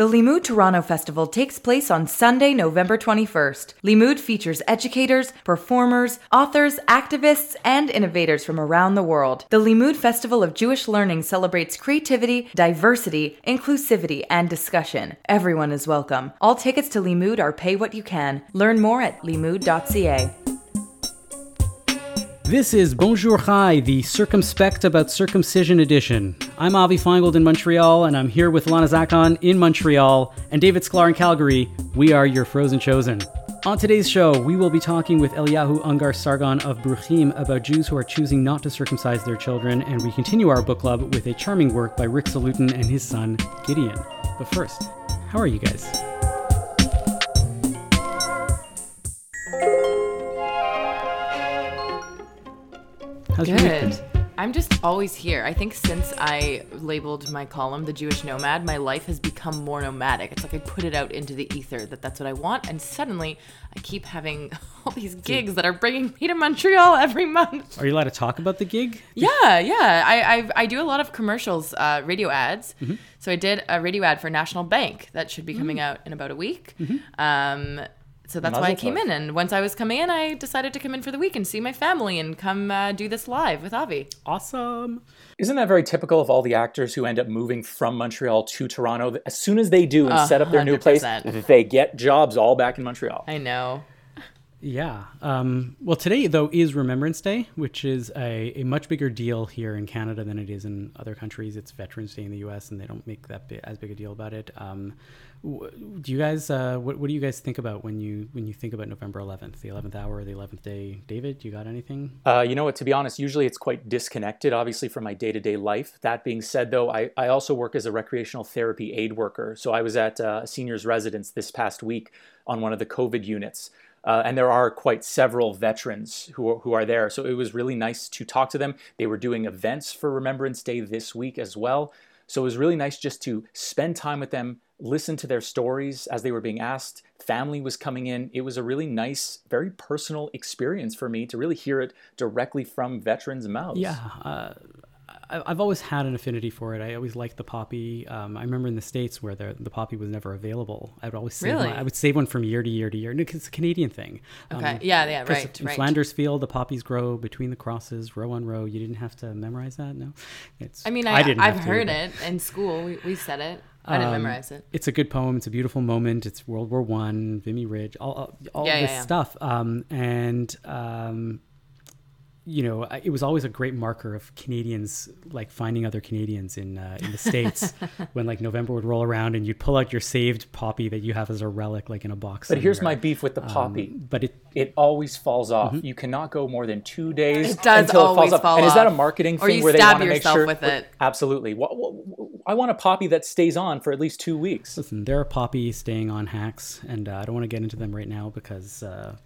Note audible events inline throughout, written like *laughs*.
The Limmud Toronto Festival takes place on Sunday, November 21st. Limmud features educators, performers, authors, activists, and innovators from around the world. The Limmud Festival of Jewish Learning celebrates creativity, diversity, inclusivity, and discussion. Everyone is welcome. All tickets to Limmud are pay what you can. Learn more at limmud.ca. This is Bonjour Chai, the Circumspect About Circumcision edition. I'm Avi Finegold in Montreal, and I'm here with Lana Zackon in Montreal and David Sklar in Calgary. We are your Frozen Chosen. On today's show, we will be talking with Eliyahu Ungar Sargon of Bruchim about Jews who are choosing not to circumcise their children, and we continue our book club with a charming work by Rick Salutin and his son, Gideon. But first, how are you guys? How's your week been? Good. I'm just always here. I think since I labeled my column the Jewish Nomad, my life has become more nomadic. It's like I put it out into the ether that that's what I want, and suddenly I keep having *laughs* all these gigs that are bringing me to Montreal every month. Are you allowed to talk about the gig? Yeah, yeah. I I, I do a lot of commercials, uh, radio ads. Mm-hmm. So I did a radio ad for National Bank that should be coming Mm. out in about a week. Mm-hmm. Um, so that's why I came tov. in. And once I was coming in, I decided to come in for the week and see my family and come uh, do this live with Avi. Awesome. Isn't that very typical of all the actors who end up moving from Montreal to Toronto? As soon as they do and A set up their new place, they get jobs all back in Montreal. I know. Yeah. Um, well, today, though, is Remembrance Day, which is a, a much bigger deal here in Canada than it is in other countries. It's Veterans Day in the U.S., and they don't make that bi- as big a deal about it. Um, w- do you guys, uh, what, what do you guys think about when you when you think about November 11th, the 11th hour, the 11th day? David, you got anything? Uh, you know what? To be honest, usually it's quite disconnected, obviously, from my day to day life. That being said, though, I, I also work as a recreational therapy aid worker. So I was at uh, a seniors residence this past week on one of the COVID units. Uh, and there are quite several veterans who are, who are there. So it was really nice to talk to them. They were doing events for Remembrance Day this week as well. So it was really nice just to spend time with them, listen to their stories as they were being asked. Family was coming in. It was a really nice, very personal experience for me to really hear it directly from veterans' mouths. Yeah, uh, I, I've always had an affinity for it. I always liked the poppy. Um, I remember in the states where the, the poppy was never available. I would always save Really? one, I would save one from year to year to year. No, 'cause it's a Canadian thing. Um, Okay. Yeah, yeah, 'cause right, In right. Flanders Field, the poppies grow between the crosses, row on row. You didn't have to memorize that. No, it's. I mean, I, I didn't have have heard but- it in school. We, we said it. I didn't Um, memorize it. It's a good poem. It's a beautiful moment. It's World War One, Vimy Ridge, all all, all Yeah, yeah, this yeah. stuff. Um, and um, you know, it was always a great marker of Canadians like finding other Canadians in uh, in the states *laughs* when like November would roll around and you'd pull out your saved poppy that you have as a relic, like in a box. But here's my beef with the poppy. But it it always falls off. You cannot go more than two days Mm-hmm. It does until it falls off. fall and is that a off. marketing Or thing you where they stab want to make yourself sure? with it. Absolutely. What, what, I want a poppy that stays on for at least two weeks. Listen, there are poppy staying on hacks, and uh, I don't want to get into them right now because uh,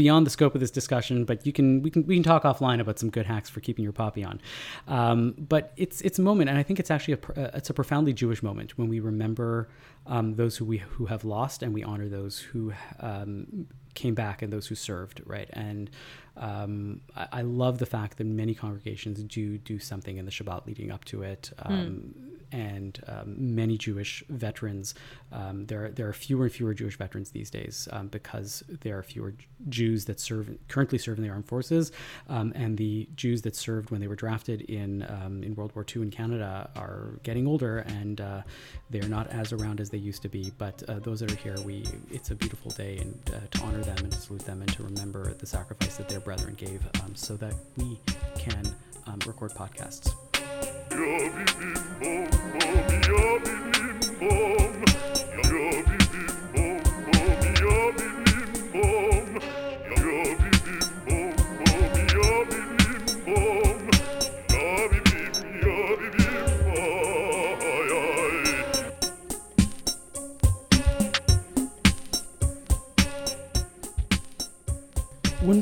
beyond the scope of this discussion. But you can we can we can talk offline about some good hacks for keeping your poppy on. Um, but it's it's a moment, and I think it's actually a uh, it's a profoundly Jewish moment when we remember um, those who we who have lost, and we honor those who um, came back and those who served. Right, and um, I, I love the fact that many congregations do do something in the Shabbat leading up to it. Um, and um, many Jewish veterans. Um, there, there are fewer and fewer Jewish veterans these days um, because there are fewer Jews that serve currently serve in the armed forces, um, and the Jews that served when they were drafted in um, in World War II in Canada are getting older, and uh, they're not as around as they used to be. But uh, those that are here, we it's a beautiful day and uh, to honor them and to salute them and to remember the sacrifice that their brethren gave, um, so that we can record podcasts.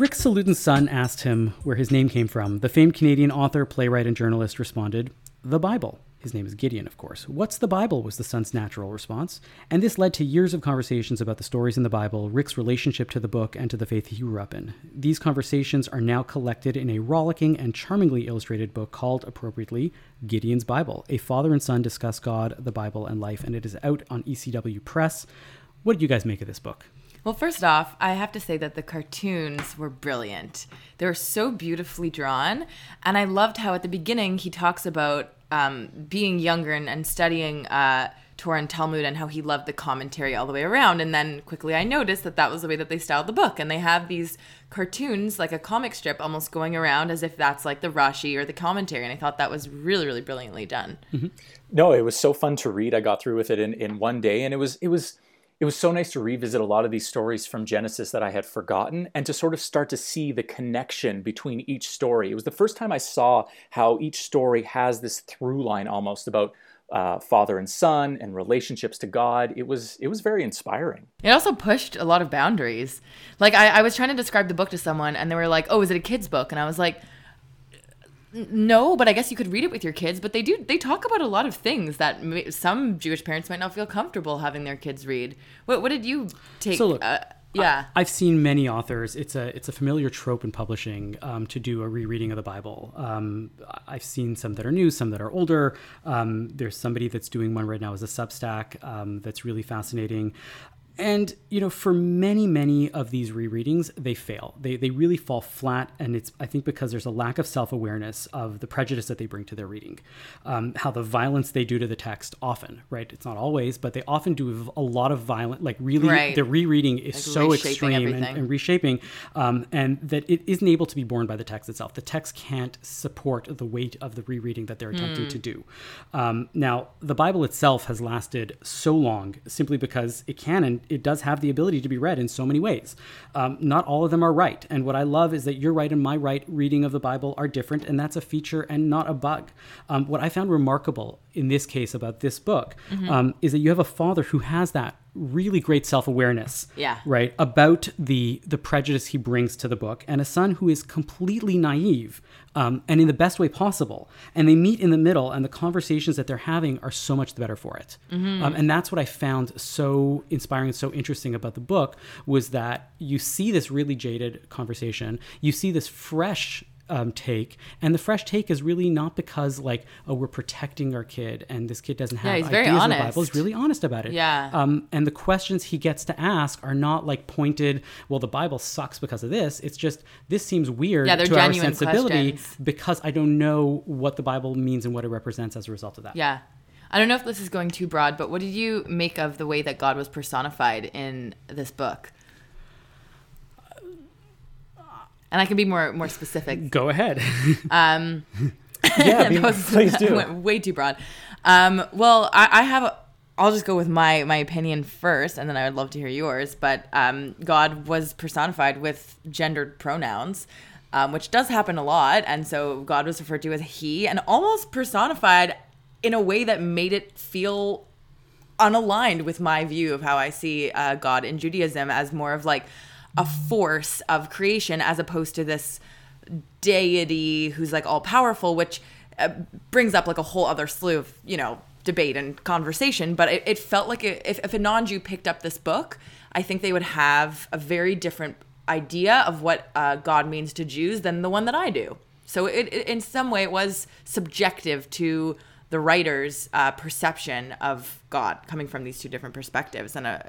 Rick Salutin's son asked him where his name came from, the famed Canadian author, playwright, and journalist responded, The Bible. His name is Gideon, of course. What's the Bible? was the son's natural response. And this led to years of conversations about the stories in the Bible, Rick's relationship to the book, and to the faith he grew up in. These conversations are now collected in a rollicking and charmingly illustrated book called, appropriately, Gideon's Bible. A father and son discuss God, the Bible, and life, and it is out on ECW Press. What did you guys make of this book? Well, first off, I have to say that the cartoons were brilliant. They were so beautifully drawn. And I loved how at the beginning he talks about um, being younger and, and studying uh, Torah and Talmud and how he loved the commentary all the way around. And then quickly I noticed that that was the way that they styled the book. And they have these cartoons, like a comic strip, almost going around as if that's like the Rashi or the commentary. And I thought that was really, really brilliantly done. Mm-hmm. No, it was so fun to read. I got through with it in, in one day. And it was, it was, it was so nice to revisit a lot of these stories from Genesis that I had forgotten and to sort of start to see the connection between each story. It was the first time I saw how each story has this through line almost about uh, father and son and relationships to God. It was it was very inspiring. It also pushed a lot of boundaries. Like I, I was trying to describe the book to someone, and they were like, "Oh, is it a kid's book?" And I was like, no, but I guess you could read it with your kids. But they do they talk about a lot of things that may, some Jewish parents might not feel comfortable having their kids read. What what did you take? So look, uh, yeah, I, have seen many authors. It's a it's a familiar trope in publishing um, to do a rereading of the Bible. Um, I've seen some that are new, some that are older. Um, there's somebody that's doing one right now as a Substack um, that's really fascinating. And, you know, for many, many of these rereadings, they fail. They, they really fall flat. And it's, I think, because there's a lack of self awareness of the prejudice that they bring to their reading. Um, how the violence they do to the text often, right? It's not always, but they often do a lot of violent, like really, right. the rereading is like so extreme and, and, reshaping, um, and that it isn't able to be borne by the text itself. The text can't support the weight of the rereading that they're attempting mm. to do. Um, now, the Bible itself has lasted so long simply because it can and it does have the ability to be read in so many ways. Um, not all of them are right. And what I love is that your right and my right reading of the Bible are different, and that's a feature and not a bug. Um, what I found remarkable in this case about this book mm-hmm. um, is that you have a father who has that really great self-awareness yeah. right about the the prejudice he brings to the book and a son who is completely naive um, and in the best way possible. And they meet in the middle and the conversations that they're having are so much the better for it. Mm-hmm. um, and that's what i found so inspiring and so interesting about the book was that you see this really jaded conversation. You see this fresh um, take, and the fresh take is really not because like oh we're protecting our kid and this kid doesn't have yeah, he's ideas very honest. in the Bible. He's really honest about it. Yeah. Um, and the questions he gets to ask are not like pointed. Well, the Bible sucks because of this. It's just this seems weird yeah, to our sensibility questions. because I don't know what the Bible means and what it represents as a result of that. Yeah. I don't know if this is going too broad, but what did you make of the way that God was personified in this book? And I can be more more specific. Go ahead. *laughs* Um, *laughs* yeah, be, was, *laughs* please do. went way too broad. Um, well, I, I have. I'll just go with my my opinion first, and then I would love to hear yours. But um, God was personified with gendered pronouns. Um, which does happen a lot, and so God was referred to as He, and almost personified in a way that made it feel unaligned with my view of how I see uh, God in Judaism as more of like a force of creation as opposed to this deity who's like all powerful, which uh, brings up like a whole other slew of, you know, debate and conversation. But it, it felt like if, if a non Jew picked up this book, I think they would have a very different idea of what uh, God means to Jews than the one that I do. So it, it, in some way, it was subjective to the writer's uh, perception of God coming from these two different perspectives. And uh,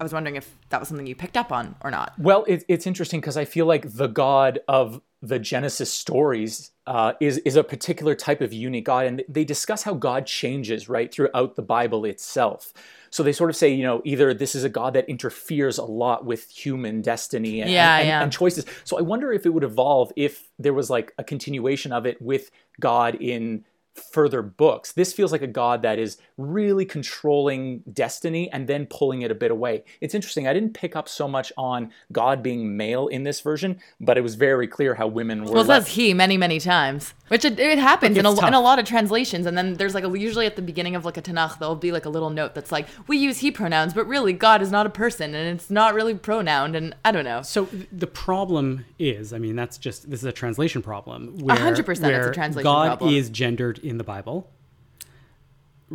I was wondering if that was something you picked up on or not. Well, it, it's interesting because I feel like the God of the Genesis stories uh, is is a particular type of unique God, and they discuss how God changes right throughout the Bible itself. So they sort of say, you know, either this is a God that interferes a lot with human destiny and, yeah, and, yeah. and choices. So I wonder if it would evolve if there was like a continuation of it with God in further books. This feels like a god that is really controlling destiny and then pulling it a bit away. It's interesting. I didn't pick up so much on God being male in this version, but it was very clear how women were. Well, it says he many, many times, which it, it happens in a, in a, lot of translations. And then there's like a, usually at the beginning of like a Tanakh, there'll be like a little note that's like, we use he pronouns, but really God is not a person and it's not really pronoun. And I don't know. So the problem is, I mean, that's just, this is a translation problem. Where, 100% where it's a translation God problem. God is gendered in the Bible.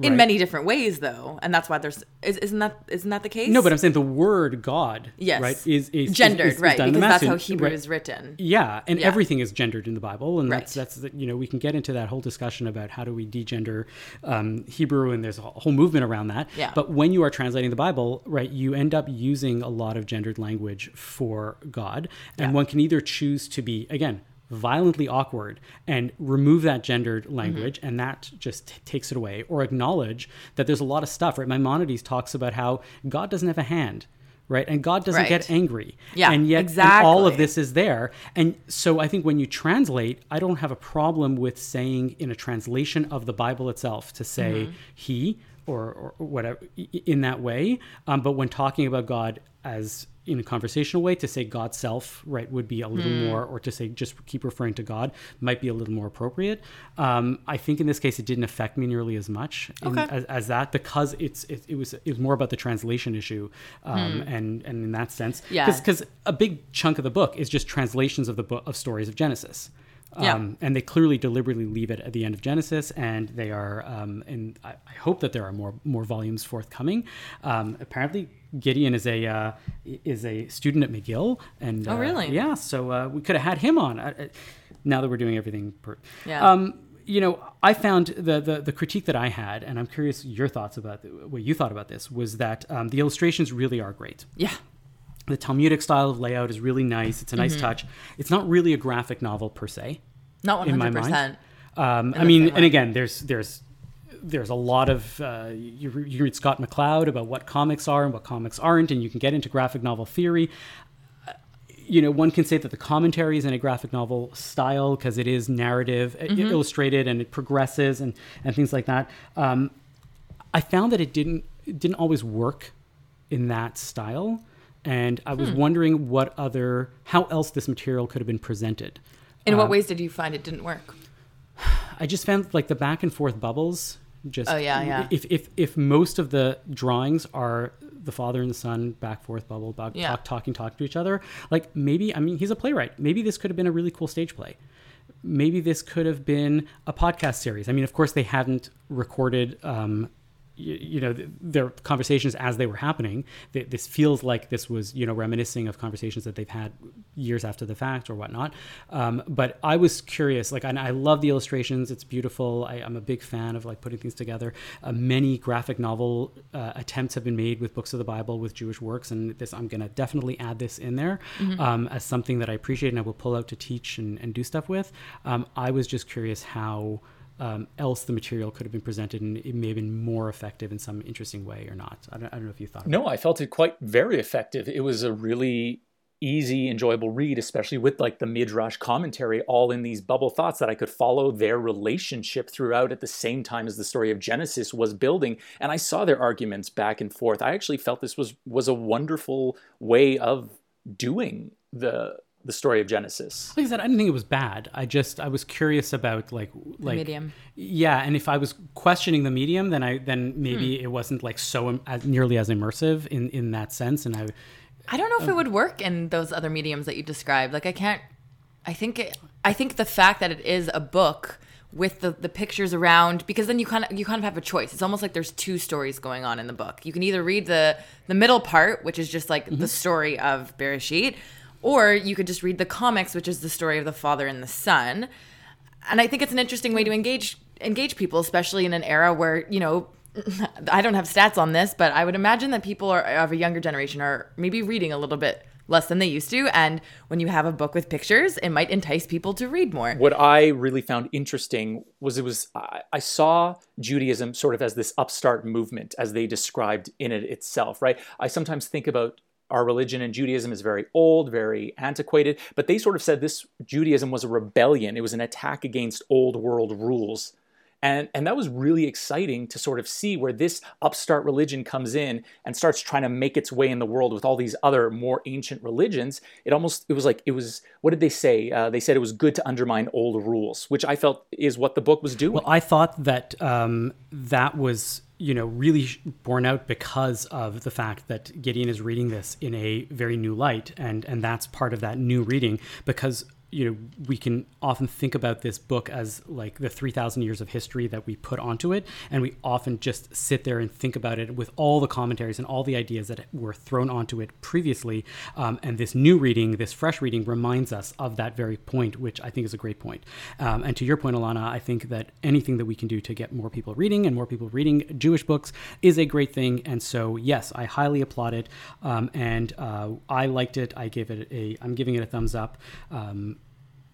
in many different ways though and that's why there's is, isn't that isn't that the case No, but I'm saying the word God, yes right, is, is gendered is, is, right because that's how hebrew right. is written Yeah, and Yeah. everything is gendered in the Bible, and that's Right. that's the, you know we can get into that whole discussion about how do we degender um, Hebrew, and there's a whole movement around that. Yeah. But when you are translating the Bible, right, you end up using a lot of gendered language for God, and one can either choose to be again violently awkward and remove that gendered Mm-hmm. language and that just t- takes it away. Or acknowledge that there's a lot of stuff right? Maimonides talks about how god doesn't have a hand right? And god doesn't Right. get angry. Yeah, and yet and all of this is there. And so i think when you translate i don't have a problem with saying in a translation of the bible itself to say Mm-hmm. he or, or whatever in that way. Um, but when talking about god as in a conversational way to say god self right would be a little Hmm. more or to say just keep referring to god might be a little more appropriate um, i think in this case it didn't affect me nearly as much in- Okay. as, as that because it's it, it was it was more about the translation issue um, and and in that sense. Yeah. because a big chunk of the book is just translations of the book of stories of Genesis. Yeah. Um, and they clearly deliberately leave it at the end of Genesis, and they are, um, and I, I hope that there are more more volumes forthcoming. Um, apparently, Gideon is a uh, is a student at McGill, and Oh, uh, really? Yeah, so uh, we could have had him on. Uh, uh, now that we're doing everything, per- Yeah. Um, you know, I found the, the the critique that I had, and I'm curious your thoughts about the, what you thought about this, was that um, the illustrations really are great yeah the Talmudic style of layout is really nice. It's a nice touch. It's not really a graphic novel per se. Not 100% In my mind. Um, I mean, and again, there's there's there's a lot of uh, you, re- you read Scott McCloud about what comics are and what comics aren't, and you can get into graphic novel theory. Uh, You know, one can say that the commentary is in a graphic novel style because it is narrative, Mm-hmm. illustrated, and it progresses and and things like that. Um, I found that it didn't it didn't always work in that style, and I Hmm. was wondering what other how else this material could have been presented. In Uh, what ways did you find it didn't work I just found like the back and forth bubbles. Just Oh, yeah, yeah. If if if most of the drawings are the father and the son back forth bubble Yeah. talk, talking talking to each other, like maybe I mean he's a playwright. Maybe this could have been a really cool stage play. Maybe this could have been a podcast series. I mean, of course they hadn't recorded. Um, you, you know th- their conversations as they were happening Th- this feels like this was you know reminiscing of conversations that they've had years after the fact or whatnot. Um, but i was curious like i love the illustrations. It's beautiful. I, i'm a big fan of like putting things together. Uh, many graphic novel uh, attempts have been made with books of the bible with jewish works and this i'm going to definitely add this in there um, as something that i appreciate and i will pull out to teach and, and do stuff with. Um, i was just curious how um, else the material could have been presented and it may have been more effective in some interesting way or not. I don't, I don't know if you thought. No, I felt it quite very effective. It was a really easy, enjoyable read, especially with like the midrash commentary, all in these bubble thoughts that I could follow their relationship throughout at the same time as the story of Genesis was building, and I saw their arguments back and forth. I actually felt this was was a wonderful way of doing the the story of Genesis. Like I said, I didn't think it was bad. I just I was curious about like like medium. Yeah, and if I was questioning the medium, then I then maybe Hmm. it wasn't like so im- as, nearly as immersive in in that sense. And I I don't know if Um, it would work in those other mediums that you described. Like I can't. I think it, I think the fact that it is a book with the, the pictures around because then you kind of you kind of have a choice. It's almost like there's two stories going on in the book. You can either read the the middle part, which is just like Mm-hmm. the story of Bereshit, or you could just read the comics, which is the story of the father and the son. And I think it's an interesting way to engage engage people, especially in an era where you know. *laughs* I don't have stats on this, but I would imagine that people are of a younger generation are maybe reading a little bit less than they used to. And when you have a book with pictures, it might entice people to read more. What I really found interesting was it was I, I saw Judaism sort of as this upstart movement as they described in it itself, right? I sometimes think about our religion and Judaism is very old, very antiquated, but they sort of said this Judaism was a rebellion. It was an attack against old world rules. And, and that was really exciting to sort of see where this upstart religion comes in and starts trying to make its way in the world with all these other more ancient religions. It almost, it was like, it was, what did they say? Uh, they said it was good to undermine old rules, which I felt is what the book was doing. well, I thought that um, that was you know really borne out because of the fact that Gideon is reading this in a very new light, and and that's part of that new reading because you know we can often think about this book as like the 3000 years of history that we put onto it and we often just sit there and think about it with all the commentaries and all the ideas that were thrown onto it previously. Um, and this new reading this fresh reading reminds us of that very point which i think is a great point. Um, and to your point alana i think that anything that we can do to get more people reading and more people reading jewish books is a great thing. And so yes i highly applaud it. Um, and uh, i liked it. I gave it a i'm giving it a thumbs up. Um,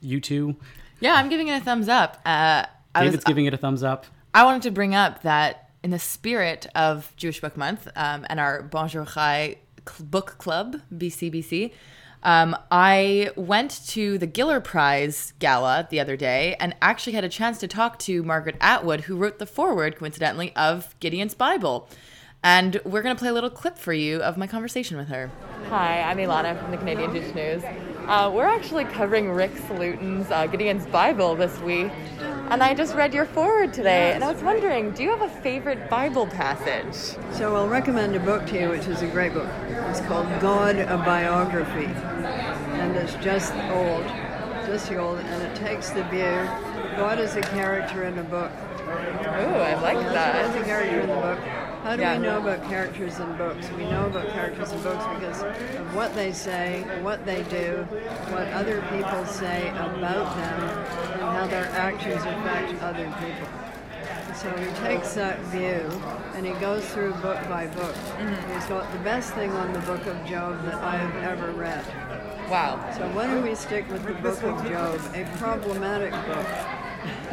you two. Yeah, I'm giving it a thumbs up. Uh, I David's was, giving it a thumbs up. I wanted to bring up that in the spirit of Jewish Book Month um, and our Bonjour Chai Book Club, BCBC, um, I went to the Giller Prize Gala the other day and actually had a chance to talk to Margaret Atwood, who wrote the foreword, coincidentally, of Gideon's Bible. And we're going to play a little clip for you of my conversation with her. Hi, I'm Ilana from the Canadian Jewish News. Uh, we're actually covering Rick Salutin's uh, Gideon's Bible this week, and I just read your foreword today, and I was wondering, do you have a favorite Bible passage? So I'll recommend a book to you, which is a great book. It's called God, a Biography, and it's just old, just old, and it takes the view God is a character in a book. Oh, I like that. God that. is a character in the book. How do Yeah. we know about characters in books? We know about characters in books because of what they say, what they do, what other people say about them, and how their actions affect other people. So he takes that view and he goes through book by book. Mm-hmm. He's got the best thing on the book of Job that I have ever read. Wow. So why don't we stick with the book of Job, a problematic book. *laughs*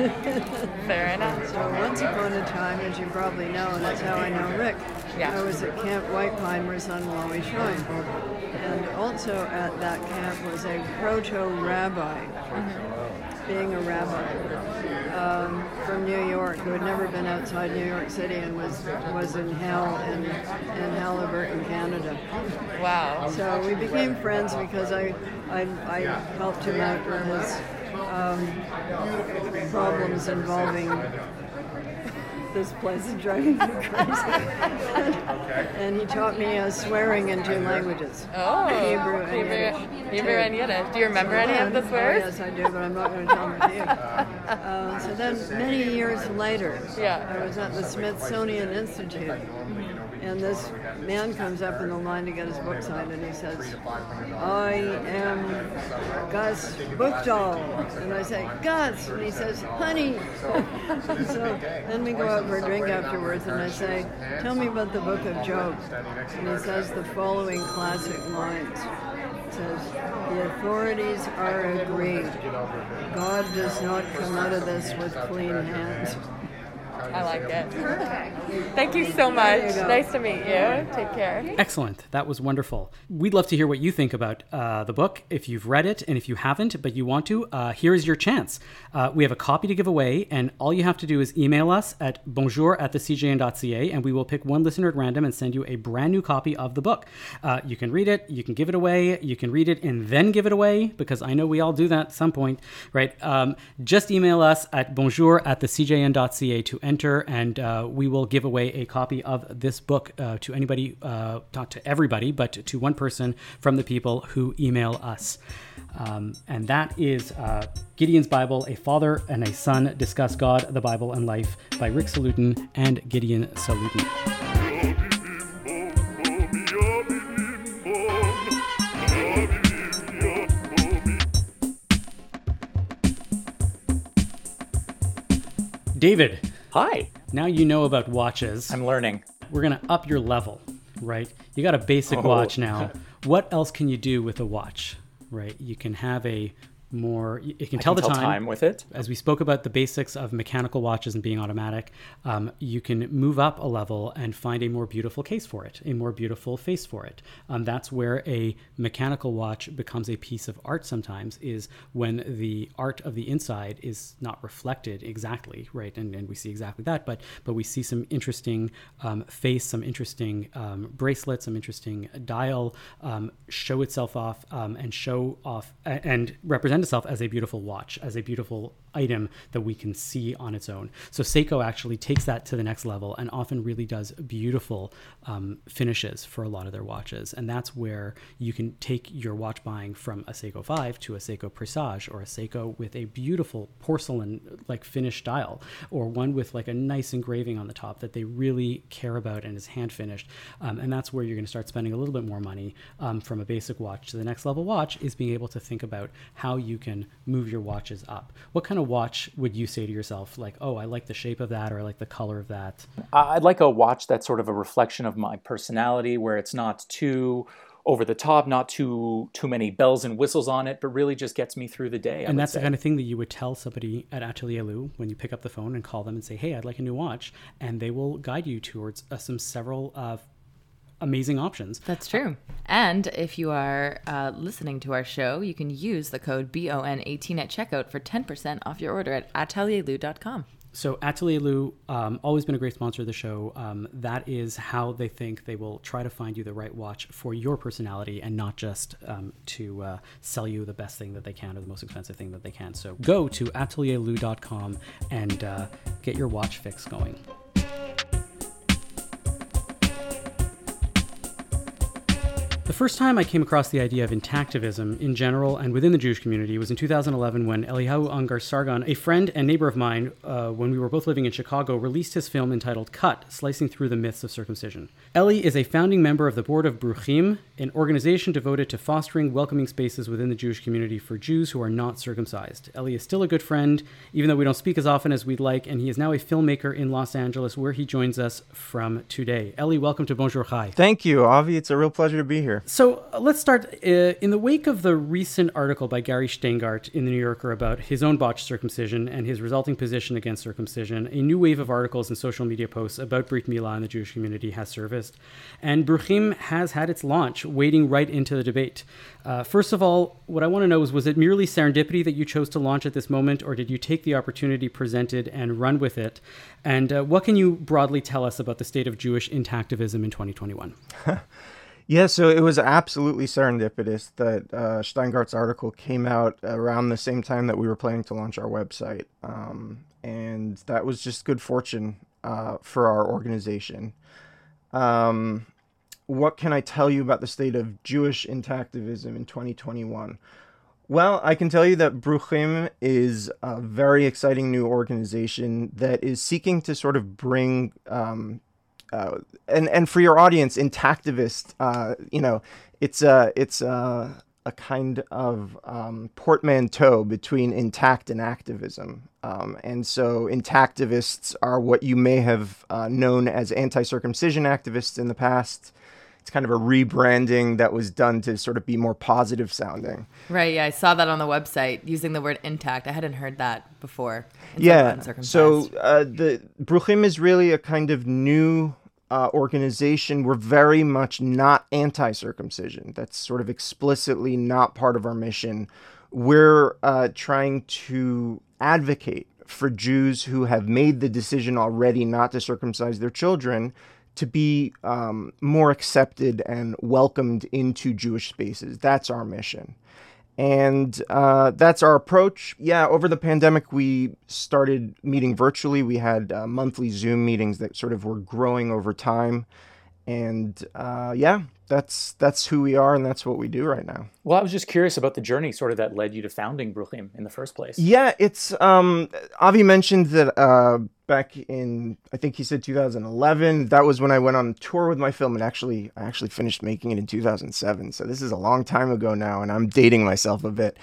Fair enough. So once upon a time, as you probably know, and that's how I know Rick, Yeah. I was at Camp White Sun will always shine. And also at that camp was a proto-rabbi, being a rabbi, um, from New York who had never been outside New York City and was was in hell in, in Haliburton, Canada. Wow. So we became friends because I, I, I helped him out with his um, problems involving this place is driving me crazy. and he taught me uh, swearing in two languages. Oh, Hebrew and Hebrew, Yiddish. Hebrew and Yiddish. Do you remember any of the Oh, swears? yes, I do, but I'm not going to tell them to you. Uh, so then, many years later, Yeah. I was at the Smithsonian Institute, and this man comes up in the line to get his book signed, and he says, "I am Gus Bookdahl," and I say, "Gus," and he says, "Honey." *laughs* so then we go out for a drink afterwards, and I say, "Tell me about the Book of Job," and he says the following classic lines. It says, The authorities are agreed. God does not come out of this with clean hands. I like it. Perfect. Thank you so much. You. Nice to meet you. Take care. Excellent. That was wonderful. We'd love to hear what you think about uh, the book. If you've read it and if you haven't, but you want to, uh, here is your chance. Uh, we have a copy to give away, and all you have to do is email us at bonjour at the thecjn.ca, and we will pick one listener at random and send you a brand new copy of the book. Uh, you can read it, you can give it away, you can read it and then give it away, because I know we all do that at some point, right? Um, just email us at bonjour at the thecjn.ca to enter, and uh, we will give away a copy of this book uh, to anybody, uh, not to everybody, but to one person from the people who email us. Um, and that is uh, Gideon's Bible, A Father and a Son Discuss God, the Bible, and Life by Rick Salutin and Gideon Salutin. David, Hi, now you know about watches. I'm learning. We're going to up your level, right? You got a basic Oh. watch now. *laughs* what else can you do with a watch, right? You can have a more, it can tell can the tell time. time with it. As we spoke about the basics of mechanical watches and being automatic, um, you can move up a level and find a more beautiful case for it, a more beautiful face for it. Um, that's where a mechanical watch becomes a piece of art sometimes, is when the art of the inside is not reflected exactly, right? And, and we see exactly that, but, but we see some interesting um, face, some interesting um, bracelet, some interesting dial um, show itself off um, and show off and represent itself as a beautiful watch, as a beautiful item that we can see on its own. So Seiko actually takes that to the next level and often really does beautiful um, finishes for a lot of their watches. And that's where you can take your watch buying from a Seiko 5 to a Seiko Presage or a Seiko with a beautiful porcelain like finish dial or one with like a nice engraving on the top that they really care about and is hand finished. Um, and that's where you're going to start spending a little bit more money um, from a basic watch to the next level watch is being able to think about how you can move your watches up. What kind of watch would you say to yourself, like, oh, I like the shape of that or I like the color of that? I'd like a watch that's sort of a reflection of my personality where it's not too over the top, not too too many bells and whistles on it, but really just gets me through the day. I and that's say. the kind of thing that you would tell somebody at Atelier Lou when you pick up the phone and call them and say, "Hey, I'd like a new watch," and they will guide you towards uh, some several uh, amazing options. That's true. And if you are uh, listening to our show, you can use the code BON18 at checkout for 10% off your order at atelierlou.com. So Atelier Lou, um, always been a great sponsor of the show. Um, that is how they think they will try to find you the right watch for your personality, and not just um, to uh, sell you the best thing that they can or the most expensive thing that they can. So go to atelierlou.com and uh, get your watch fix going. The first time I came across the idea of intactivism in general and within the Jewish community was in 2011 when Eliyahu Ungar Sargon, a friend and neighbor of mine, uh, when we were both living in Chicago, released his film entitled Cut Slicing Through the Myths of Circumcision. Eli is a founding member of the board of Bruchim, an organization devoted to fostering welcoming spaces within the Jewish community for Jews who are not circumcised. Eli is still a good friend, even though we don't speak as often as we'd like, and he is now a filmmaker in Los Angeles, where he joins us from today. Eli, welcome to Bonjour Chai. Thank you, Avi. It's a real pleasure to be here. So uh, let's start. Uh, in the wake of the recent article by Gary Shteyngart in the New Yorker about his own botched circumcision and his resulting position against circumcision, a new wave of articles and social media posts about Brit Milah in the Jewish community has surfaced. And Bruchim has had its launch, wading right into the debate. Uh, first of all, what I want to know is was it merely serendipity that you chose to launch at this moment, or did you take the opportunity presented and run with it? And uh, what can you broadly tell us about the state of Jewish intactivism in 2021? *laughs* Yeah, so it was absolutely serendipitous that uh, Shteyngart's article came out around the same time that we were planning to launch our website. Um, and that was just good fortune uh, for our organization. Um, what can I tell you about the state of Jewish intactivism in 2021? Well, I can tell you that Bruchim is a very exciting new organization that is seeking to sort of bring um, uh, and and for your audience, intactivist, uh, you know, it's a it's a, a kind of um, portmanteau between intact and activism. Um, and so, intactivists are what you may have uh, known as anti-circumcision activists in the past. It's kind of a rebranding that was done to sort of be more positive sounding. Right. Yeah, I saw that on the website using the word intact. I hadn't heard that before. Yeah. So uh, the Bruchim is really a kind of new uh, organization. We're very much not anti-circumcision. That's sort of explicitly not part of our mission. We're uh, trying to advocate for Jews who have made the decision already not to circumcise their children to be um, more accepted and welcomed into Jewish spaces. That's our mission. And uh, that's our approach. Yeah, over the pandemic, we started meeting virtually. We had uh, monthly Zoom meetings that sort of were growing over time. And uh, yeah, that's that's who we are, and that's what we do right now. Well, I was just curious about the journey sort of that led you to founding Bruchim in the first place. Yeah, it's um, Avi mentioned that uh, back in I think he said 2011. That was when I went on tour with my film, and actually I actually finished making it in 2007. So this is a long time ago now, and I'm dating myself a bit.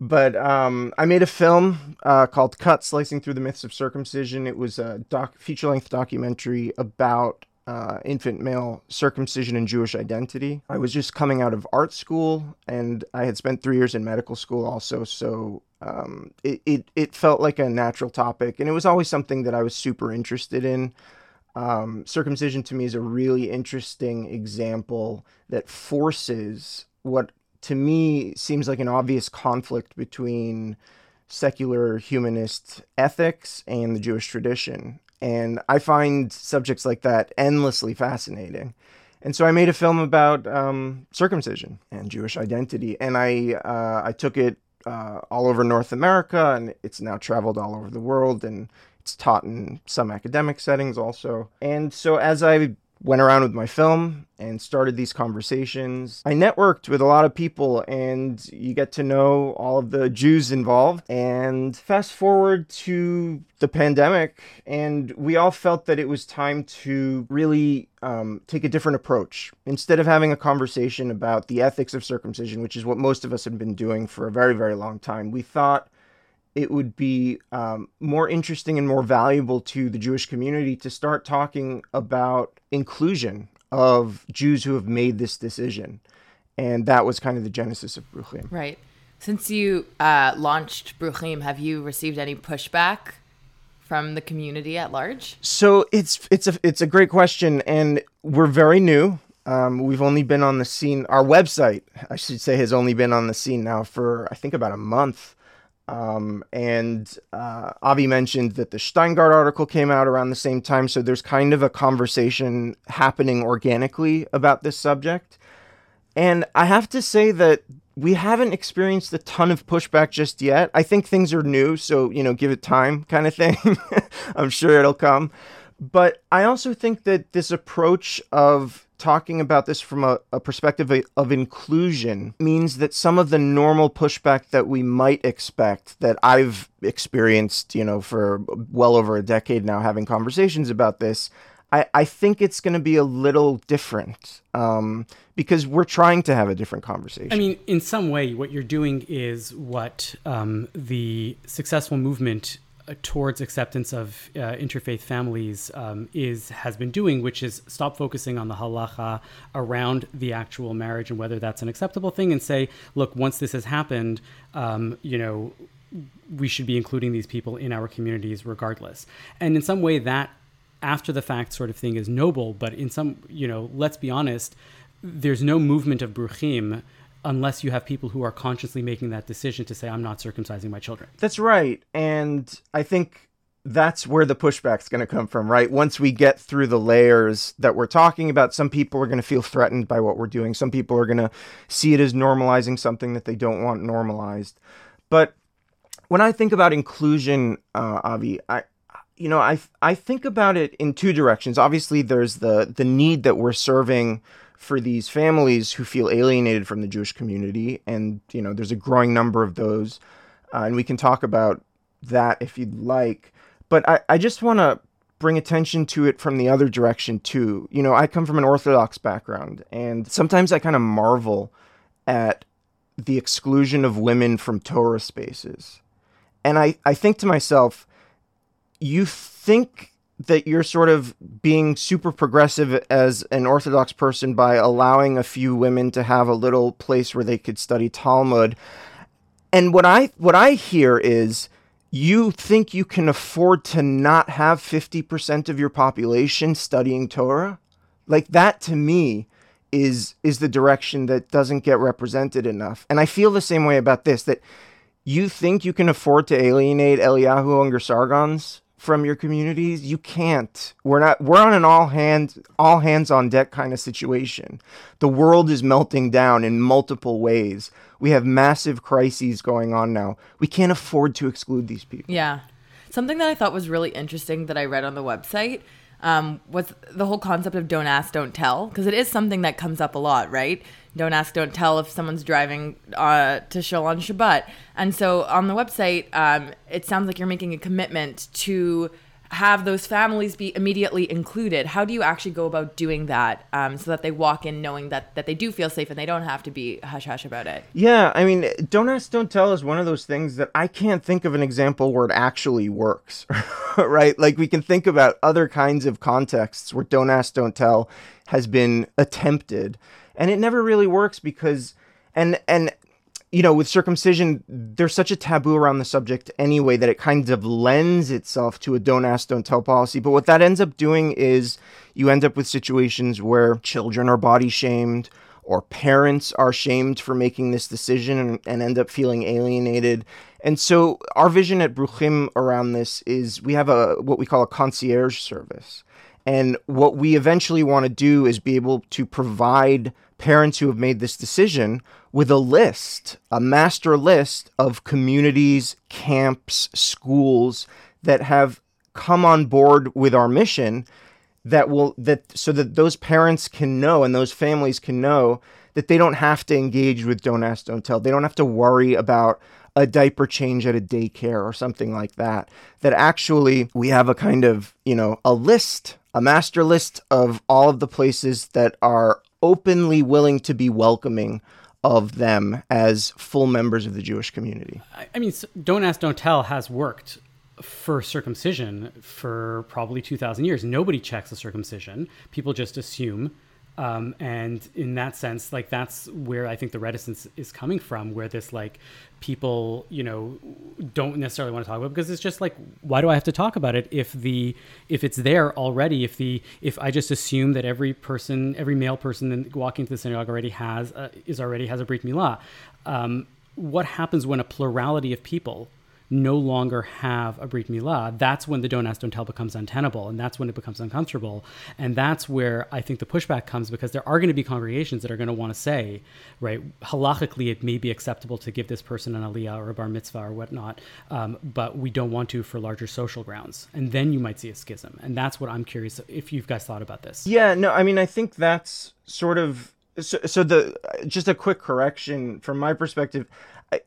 But um, I made a film uh, called "Cut: Slicing Through the Myths of Circumcision." It was a doc feature-length documentary about uh, infant male circumcision and Jewish identity. I was just coming out of art school, and I had spent three years in medical school also. So um, it, it it felt like a natural topic, and it was always something that I was super interested in. Um, circumcision to me is a really interesting example that forces what to me seems like an obvious conflict between secular humanist ethics and the Jewish tradition. And I find subjects like that endlessly fascinating. And so I made a film about um, circumcision and Jewish identity, and I uh, I took it uh, all over North America, and it's now traveled all over the world, and it's taught in some academic settings also. And so as I went around with my film and started these conversations. I networked with a lot of people and you get to know all of the Jews involved. And fast forward to the pandemic, and we all felt that it was time to really um, take a different approach. Instead of having a conversation about the ethics of circumcision, which is what most of us had been doing for a very, very long time, we thought it would be um, more interesting and more valuable to the Jewish community to start talking about inclusion of Jews who have made this decision. And that was kind of the genesis of Bruchim. Right. Since you uh, launched Bruchim, have you received any pushback from the community at large? So it's it's a it's a great question, and we're very new. Um, we've only been on the scene. Our website, I should say, has only been on the scene now for I think about a month. Um, and uh, Avi mentioned that the Shteyngart article came out around the same time, so there's kind of a conversation happening organically about this subject. And I have to say that we haven't experienced a ton of pushback just yet. I think things are new, so you know, give it time, kind of thing. *laughs* I'm sure it'll come. But I also think that this approach of talking about this from a, a perspective of, of, inclusion means that some of the normal pushback that we might expect that I've experienced, you know, for well over a decade now having conversations about this, I, I think it's going to be a little different um, because we're trying to have a different conversation. I mean, in some way, what you're doing is what um, the successful movement towards acceptance of uh, interfaith families um, is has been doing, which is stop focusing on the halacha around the actual marriage and whether that's an acceptable thing, and say, look, once this has happened, um, you know, we should be including these people in our communities regardless. And in some way, that after the fact sort of thing is noble, but in some, you know, let's be honest, there's no movement of bruchim unless you have people who are consciously making that decision to say, I'm not circumcising my children. That's right. And I think that's where the pushback's going to come from, right? Once we get through the layers that we're talking about, some people are going to feel threatened by what we're doing. Some people are going to see it as normalizing something that they don't want normalized. But when I think about inclusion, uh, Avi, I, you know, I I think about it in two directions. Obviously, there's the the need that we're serving for these families who feel alienated from the Jewish community, and you know, there's a growing number of those, uh, and we can talk about that if you'd like. But I I just want to bring attention to it from the other direction too. You know, I come from an Orthodox background, and sometimes I kind of marvel at the exclusion of women from Torah spaces, and I I think to myself you think that you're sort of being super progressive as an Orthodox person by allowing a few women to have a little place where they could study Talmud. And what I what I hear is you think you can afford to not have 50% of your population studying Torah? Like that to me is is the direction that doesn't get represented enough. And I feel the same way about this that you think you can afford to alienate Eliyahu Ungar Sargons from your communities you can't. We're not we're on an all hands all hands on deck kind of situation. The world is melting down in multiple ways. We have massive crises going on now. We can't afford to exclude these people. Yeah. Something that i thought was really interesting that i read on the website um, was the whole concept of don't ask don't tell because it is something that comes up a lot right don't ask, don't tell if someone's driving uh, to shul on Shabbat. And so on the website, um, it sounds like you're making a commitment to have those families be immediately included. How do you actually go about doing that um, so that they walk in knowing that, that they do feel safe and they don't have to be hush hush about it? Yeah, I mean, don't ask, don't tell is one of those things that I can't think of an example where it actually works, *laughs* right? Like we can think about other kinds of contexts where don't ask, don't tell has been attempted and it never really works because and and you know with circumcision there's such a taboo around the subject anyway that it kind of lends itself to a don't ask don't tell policy. But what that ends up doing is you end up with situations where children are body shamed or parents are shamed for making this decision and, and end up feeling alienated. And so our vision at Bruchim around this is we have a what we call a concierge service And what we eventually want to do is be able to provide parents who have made this decision with a list, a master list of communities, camps, schools that have come on board with our mission that will that so that those parents can know and those families can know that they don't have to engage with don't ask don't tell. They don't have to worry about a diaper change at a daycare or something like that. That actually we have a kind of you know a list a master list of all of the places that are openly willing to be welcoming of them as full members of the Jewish community. I mean, Don't Ask, Don't Tell has worked for circumcision for probably 2,000 years. Nobody checks the circumcision. People just assume. Um, and in that sense, like that's where I think the reticence is coming from, where this like people, you know, don't necessarily want to talk about it because it's just like, why do I have to talk about it if the if it's there already? If the if I just assume that every person, every male person walking to the synagogue already has uh, is already has a brit milah. Um, what happens when a plurality of people no longer have a Brit Milah, that's when the don't ask, don't tell becomes untenable. And that's when it becomes uncomfortable. And that's where I think the pushback comes because there are going to be congregations that are going to want to say, right, halachically, it may be acceptable to give this person an aliyah or a bar mitzvah or whatnot, um, but we don't want to for larger social grounds. And then you might see a schism. And that's what I'm curious if you guys thought about this. Yeah, no, I mean, I think that's sort of so, so the just a quick correction from my perspective.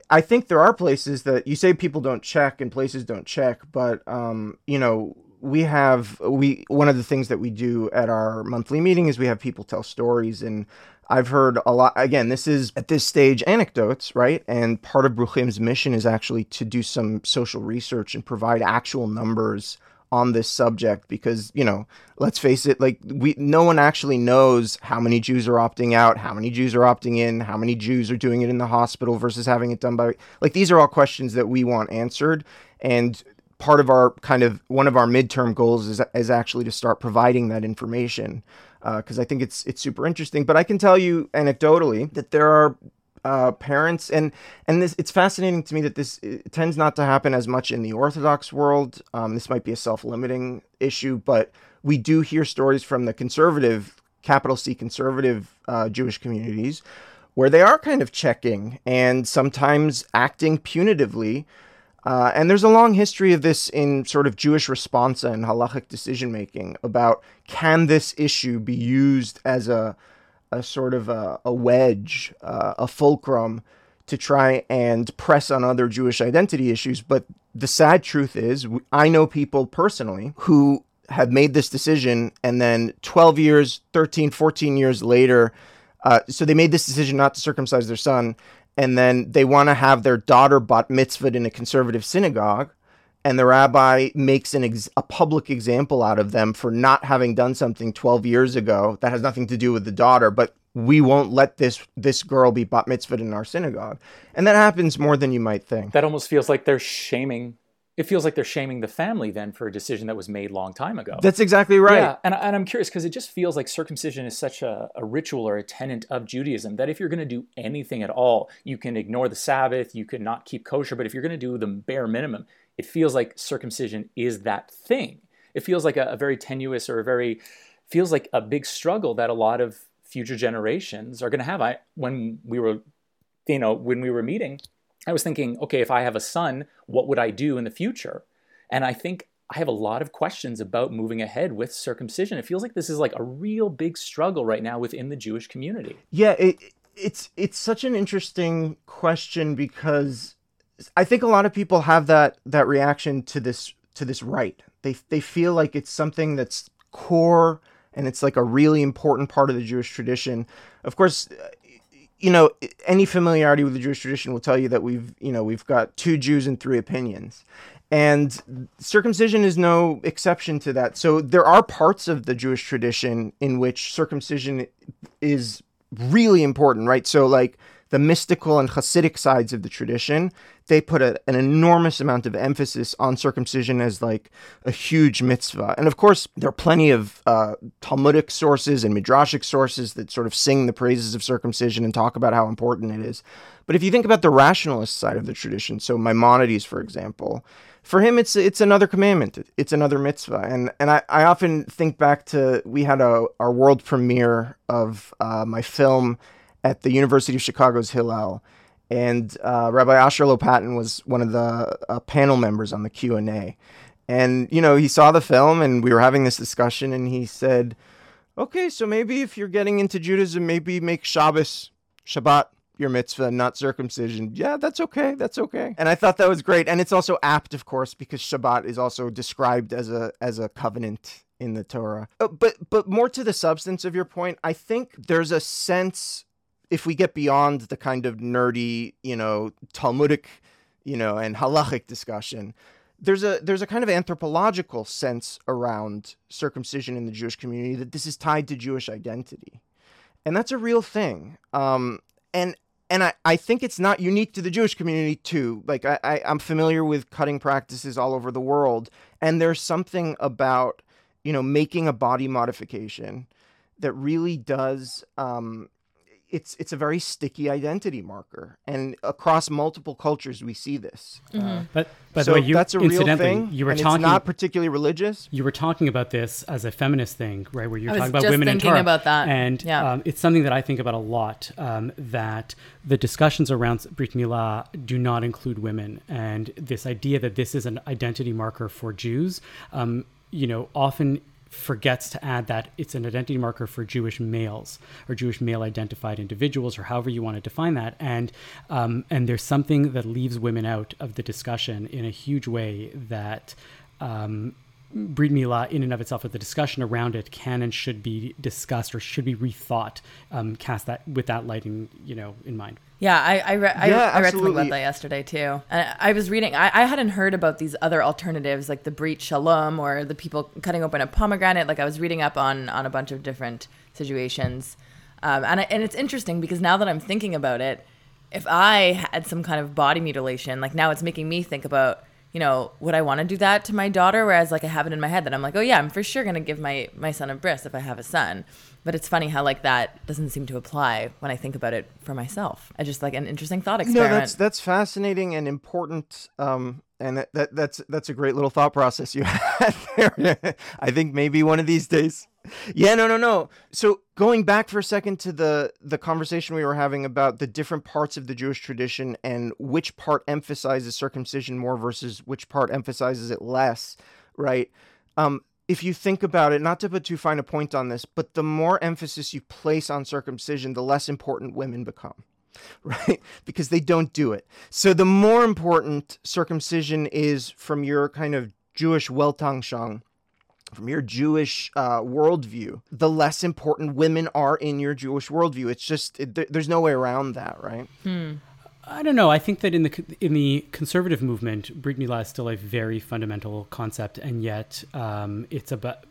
I, think there are places that you say people don't check and places don't check, but um, you know, we have we one of the things that we do at our monthly meeting is we have people tell stories and I've heard a lot again this is at this stage anecdotes right? And part of Bruchim's mission is actually to do some social research and provide actual numbers on this subject because you know let's face it like we no one actually knows how many Jews are opting out how many Jews are opting in how many Jews are doing it in the hospital versus having it done by like these are all questions that we want answered. And part of our kind of one of our midterm goals is, is actually to start providing that information because uh, I think it's it's super interesting. But I can tell you anecdotally that there are uh, parents and and this it's fascinating to me that this tends not to happen as much in the Orthodox world. Um, this might be a self-limiting issue, but we do hear stories from the conservative, capital C conservative uh, Jewish communities where they are kind of checking and sometimes acting punitively. Uh, and there's a long history of this in sort of Jewish response and halachic decision making about can this issue be used as a a sort of a, a wedge, uh, a fulcrum to try and press on other Jewish identity issues. But the sad truth is, I know people personally who have made this decision and then 12 years, 13, 14 years later, uh, so they made this decision not to circumcise their son, and then they want to have their daughter bat mitzvahed in a conservative synagogue and the rabbi makes an ex- a public example out of them for not having done something 12 years ago that has nothing to do with the daughter but we won't let this this girl be bat mitzvahed in our synagogue and that happens more than you might think that almost feels like they're shaming it feels like they're shaming the family then for a decision that was made long time ago. That's exactly right. Yeah, and, and I'm curious because it just feels like circumcision is such a, a ritual or a tenet of Judaism that if you're going to do anything at all, you can ignore the Sabbath, you can not keep kosher, but if you're going to do the bare minimum, it feels like circumcision is that thing. It feels like a, a very tenuous or a very feels like a big struggle that a lot of future generations are going to have. I when we were, you know, when we were meeting, I was thinking, okay, if I have a son, what would I do in the future? And I think I have a lot of questions about moving ahead with circumcision. It feels like this is like a real big struggle right now within the Jewish community. Yeah, it, it's it's such an interesting question because I think a lot of people have that that reaction to this to this right. They they feel like it's something that's core and it's like a really important part of the Jewish tradition. Of course, uh, you know, any familiarity with the Jewish tradition will tell you that we've, you know, we've got two Jews and three opinions. And circumcision is no exception to that. So there are parts of the Jewish tradition in which circumcision is really important, right? So like the mystical and Hasidic sides of the tradition, they put a, an enormous amount of emphasis on circumcision as like a huge mitzvah. And of course, there are plenty of uh, Talmudic sources and midrashic sources that sort of sing the praises of circumcision and talk about how important it is. But if you think about the rationalist side of the tradition, so Maimonides, for example, for him it's it's another commandment it's another mitzvah and and i, I often think back to we had a our world premiere of uh, my film at the university of chicago's hillel and uh, rabbi asher lopatin was one of the uh, panel members on the q&a and you know he saw the film and we were having this discussion and he said okay so maybe if you're getting into judaism maybe make shabbos shabbat your mitzvah, not circumcision. Yeah, that's okay. That's okay. And I thought that was great. And it's also apt, of course, because Shabbat is also described as a as a covenant in the Torah. Uh, but but more to the substance of your point, I think there's a sense if we get beyond the kind of nerdy, you know, Talmudic, you know, and halachic discussion, there's a there's a kind of anthropological sense around circumcision in the Jewish community that this is tied to Jewish identity, and that's a real thing. Um, and and I, I think it's not unique to the Jewish community too. Like I, I I'm familiar with cutting practices all over the world, and there's something about you know making a body modification that really does um, it's it's a very sticky identity marker, and across multiple cultures we see this. Mm-hmm. Uh, but but so you, that's a real thing. You were and talking it's not particularly religious. You were talking about this as a feminist thing, right? Where you're I talking about women in thinking Torah, about that. and Yeah. um, it's something that I think about a lot. Um, that the discussions around Brit Milah do not include women, and this idea that this is an identity marker for Jews, um, you know, often forgets to add that it's an identity marker for Jewish males or Jewish male identified individuals or however you want to define that. And um, and there's something that leaves women out of the discussion in a huge way that um, Brit Milah, in and of itself, with the discussion around it, can and should be discussed or should be rethought, um, cast that with that lighting, you know, in mind. Yeah, I I, re- I, Yeah, I read something absolutely. about that yesterday too. And I was reading. I, I hadn't heard about these other alternatives like the Brit Shalom or the people cutting open a pomegranate. Like I was reading up on on a bunch of different situations, um, and I, and it's interesting because now that I'm thinking about it, if I had some kind of body mutilation, like now it's making me think about. You know, would I want to do that to my daughter? Whereas, like, I have it in my head that I'm like, oh yeah, I'm for sure gonna give my my son a bris if I have a son. But it's funny how like that doesn't seem to apply when I think about it for myself. I just like an interesting thought experiment. No, that's that's fascinating and important. Um, and that, that that's that's a great little thought process you *laughs* had there. I think maybe one of these days. Yeah, no, no, no. So going back for a second to the the conversation we were having about the different parts of the Jewish tradition and which part emphasizes circumcision more versus which part emphasizes it less, right? Um, if you think about it, not to put too fine a point on this, but the more emphasis you place on circumcision, the less important women become *laughs* right? Because they don't do it. So the more important circumcision is from your kind of Jewish Weltanschauung, from your Jewish uh, worldview, the less important women are in your Jewish worldview. It's just it, there's no way around that, right? I don't know. I think that in the in the conservative movement, Brit Milah is still a very fundamental concept, and yet um, it's about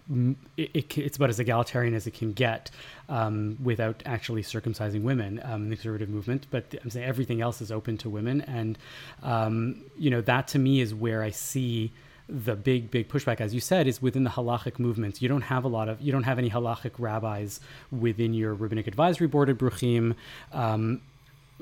it, it, it's about as egalitarian as it can get um, without actually circumcising women um, in the conservative movement. But I'm saying everything else is open to women, and um, you know that to me is where I see the big big pushback as you said is within the halachic movements. You don't have a lot of you don't have any halachic rabbis within your rabbinic advisory board at bruchim. Um,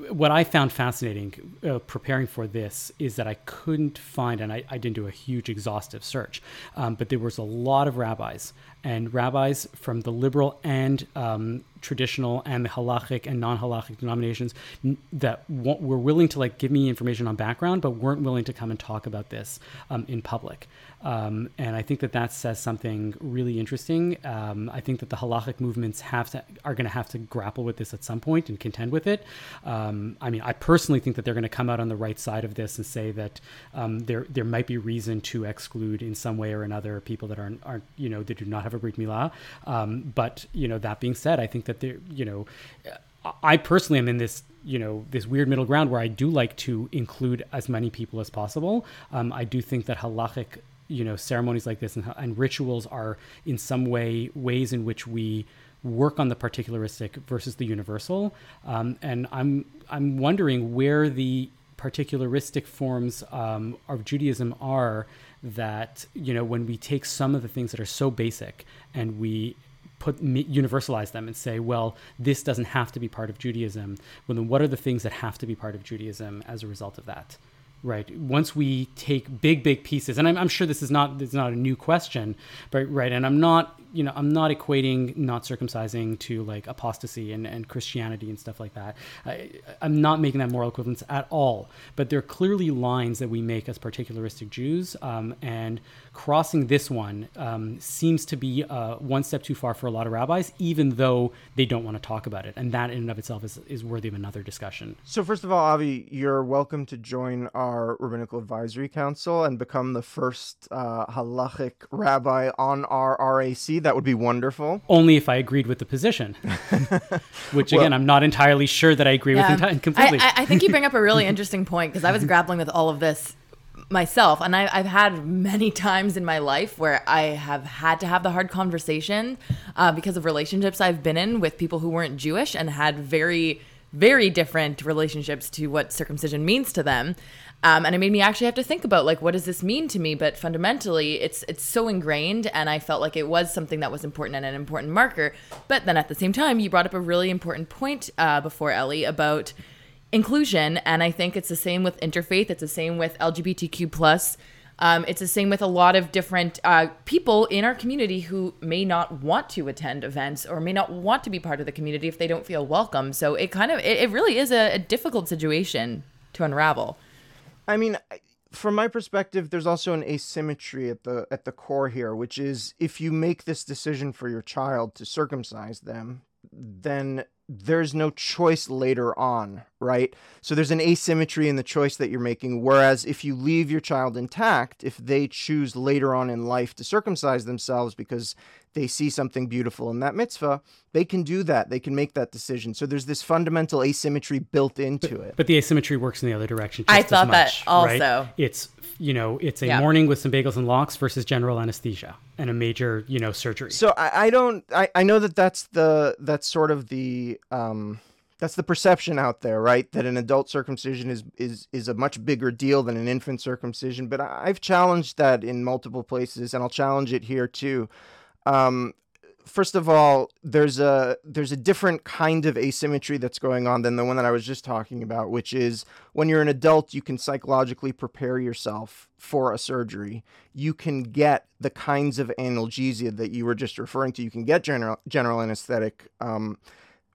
what I found fascinating uh, preparing for this is that I couldn't find, and I, I didn't do a huge exhaustive search, um, but there was a lot of rabbis and rabbis from the liberal and um, traditional and the halachic and non-halachic denominations that were willing to like give me information on background, but weren't willing to come and talk about this um, in public. Um, and I think that that says something really interesting. Um, I think that the halachic movements have to are going to have to grapple with this at some point and contend with it. Um, I mean, I personally think that they're going to come out on the right side of this and say that um, there there might be reason to exclude in some way or another people that aren't aren't you know that do not have a brit milah. Um, but you know that being said, I think that there you know. I personally am in this, you know, this weird middle ground where I do like to include as many people as possible. Um, I do think that halachic, you know, ceremonies like this and, and rituals are in some way ways in which we work on the particularistic versus the universal. Um, and I'm I'm wondering where the particularistic forms um, of Judaism are that you know when we take some of the things that are so basic and we put universalize them and say well this doesn't have to be part of Judaism well then what are the things that have to be part of Judaism as a result of that right once we take big big pieces and I'm, I'm sure this is not this is not a new question but right and i'm not you know i'm not equating not circumcising to like apostasy and, and christianity and stuff like that I, i'm not making that moral equivalence at all but there are clearly lines that we make as particularistic jews um, and crossing this one um, seems to be uh, one step too far for a lot of rabbis, even though they don't want to talk about it. And that in and of itself is, is worthy of another discussion. So, first of all, Avi, you're welcome to join our Rabbinical Advisory Council and become the first uh, halachic rabbi on our RAC. That would be wonderful. Only if I agreed with the position, *laughs* which again, well, I'm not entirely sure that I agree yeah, with enti- completely. I, I think you bring up a really *laughs* interesting point because I was grappling with all of this myself and I, have had many times in my life where i have had to have the hard conversation uh, because of relationships i've been in with people who weren't jewish and had very very different relationships to what circumcision means to them um, and it made me actually have to think about like what does this mean to me? But fundamentally it's it's so ingrained and i felt like it was something that was important and an important marker. But then at the same time you brought up a really important point uh, before ellie about inclusion. And i think it's the same with interfaith. It's the same with lgbtq plus. Um, it's the same with a lot of different uh, people in our community who may not want to attend events or may not want to be part of the community if they don't feel welcome. So it kind of it, it really is a, a difficult situation to unravel i mean from my perspective there's also an asymmetry at the at the core here which is if you make this decision for your child to circumcise them then there's no choice later on, right? So there's an asymmetry in the choice that you're making. Whereas if you leave your child intact, if they choose later on in life to circumcise themselves because they see something beautiful in that mitzvah, they can do that. They can make that decision. So there's this fundamental asymmetry built into but, it. But the asymmetry works in the other direction. I thought much, that also. Right? It's you know, it's a yeah. morning with some bagels and lox versus general anesthesia and a major, you know, surgery. So I, I don't, I, I know that that's the, that's sort of the, um, that's the perception out there, right? That an adult circumcision is is is a much bigger deal than an infant circumcision. But I've challenged that in multiple places, and I'll challenge it here too. Um, first of all, there's a there's a different kind of asymmetry that's going on than the one that I was just talking about, which is when you're an adult, you can psychologically prepare yourself for a surgery. You can get the kinds of analgesia that you were just referring to. You can get general general anesthetic. Um,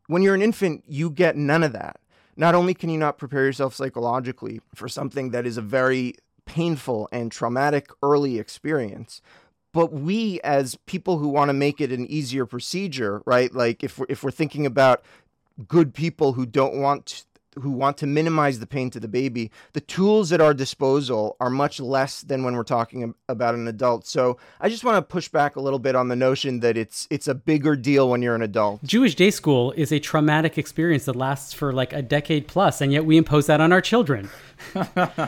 when you're an infant, you get none of that. Not only can you not prepare yourself psychologically for something that is a very painful and traumatic early experience, but we as people who want to make it an easier procedure right like if we're, if we're thinking about good people who don't want who want to minimize the pain to the baby the tools at our disposal are much less than when we're talking about an adult. So i just want to push back a little bit on the notion that it's it's a bigger deal when you're an adult. Jewish day school is a traumatic experience that lasts for like a decade plus and yet we impose that on our children. *laughs*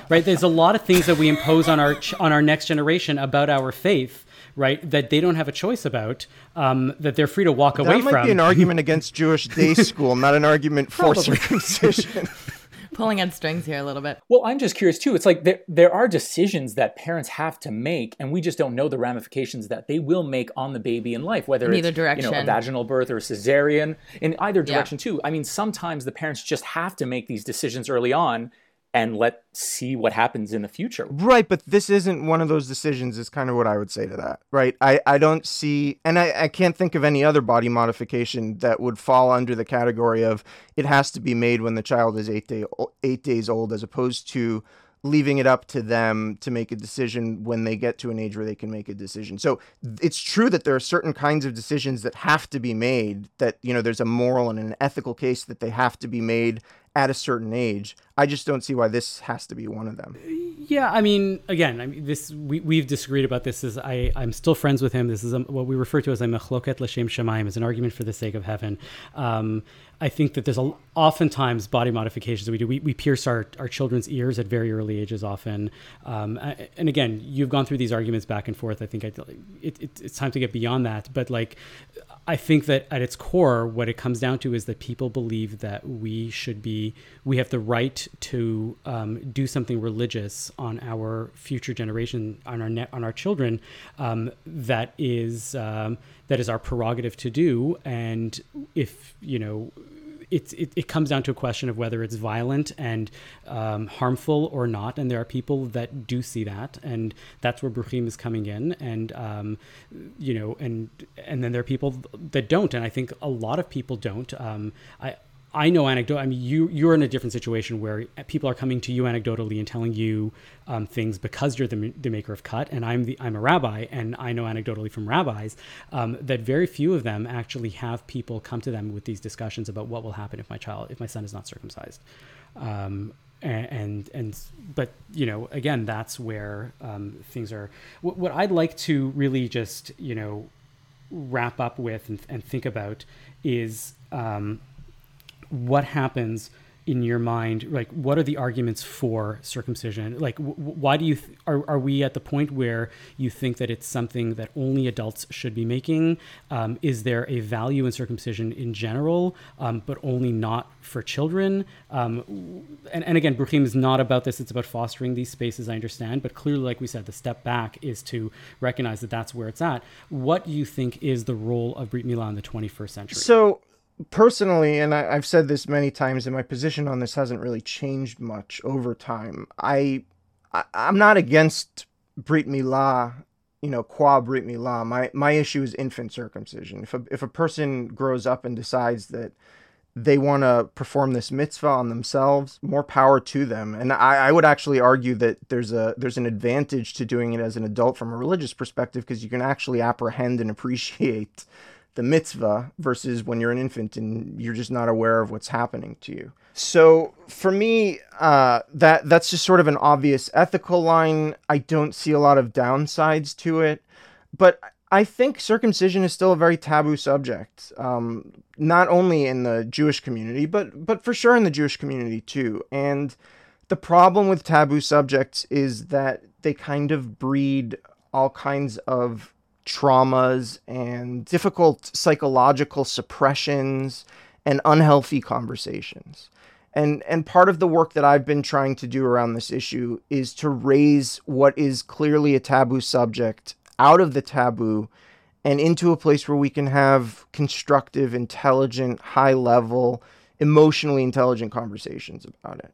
Right? There's a lot of things that we impose on our on our next generation about our faith right? That they don't have a choice about, um, that they're free to walk that away from. That might be an argument against Jewish day *laughs* school, not an argument for circumcision. *laughs* Pulling on strings here a little bit. Well, I'm just curious too. It's like there, there are decisions that parents have to make, and we just don't know the ramifications that they will make on the baby in life, whether in it's direction. you know a vaginal birth or a cesarean. In either direction yeah. too. I mean, sometimes the parents just have to make these decisions early on and let's see what happens in the future. Right, but this isn't one of those decisions is kind of what I would say to that. Right? I, I don't see and I, I can't think of any other body modification that would fall under the category of it has to be made when the child is eight day eight days old as opposed to leaving it up to them to make a decision when they get to an age where they can make a decision. So it's true that there are certain kinds of decisions that have to be made that you know there's a moral and an ethical case that they have to be made at a certain age. I just don't see why this has to be one of them. Yeah, I mean, again, I mean, this we we've disagreed about this. Is I I'm still friends with him. This is a, what we refer to as a mechloket l'shem shemaim, is an argument for the sake of heaven. Um, I think that there's a, oftentimes body modifications that we do. We, we pierce our, our children's ears at very early ages often. Um, and again, you've gone through these arguments back and forth. I think I, it, it, it's time to get beyond that. But like, I think that at its core, what it comes down to is that people believe that we should be, we have the right to um, do something religious on our future generation, on our net, on our children, um, that is um, that is our prerogative to do. And if you know, it's it, it, comes down to a question of whether it's violent and um, harmful or not. And there are people that do see that, and that's where Bruchim is coming in. And um, you know, and and then there are people that don't, and I think a lot of people don't. Um, I I know anecdote. I mean, you you're in a different situation where people are coming to you anecdotally and telling you um, things because you're the, the maker of cut, and I'm the I'm a rabbi, and I know anecdotally from rabbis um, that very few of them actually have people come to them with these discussions about what will happen if my child if my son is not circumcised. Um, and, and, but you know again that's where um, things are what, what I'd like to really just you know wrap up with and, and think about is um, what happens in your mind? Like what are the arguments for circumcision? Like w- why do you th- are, are we at the point where you think that it's something that only adults should be making? Um, is there a value in circumcision in general um, but only not for children? Um, and, and again bruchim is not about this. It's about fostering these spaces i understand. But clearly like we said the step back is to recognize that that's where it's at. What do you think is the role of brit milah in the 21st century? So personally, and I, have said this many times, and my position on this hasn't really changed much over time. I, I am not against Brit Milah, you know, qua Brit Milah. My my issue is infant circumcision. If a if a person grows up and decides that they want to perform this mitzvah on themselves, more power to them. And I, I would actually argue that there's a there's an advantage to doing it as an adult from a religious perspective because you can actually apprehend and appreciate the mitzvah versus when you're an infant and you're just not aware of what's happening to you. So for me, uh, that that's just sort of an obvious ethical line. I don't see a lot of downsides to it, but I think circumcision is still a very taboo subject, um, not only in the Jewish community, but but for sure in the Jewish community too. And the problem with taboo subjects is that they kind of breed all kinds of traumas and difficult psychological suppressions and unhealthy conversations. And and part of the work that I've been trying to do around this issue is to raise what is clearly a taboo subject out of the taboo and into a place where we can have constructive, intelligent, high level, emotionally intelligent conversations about it.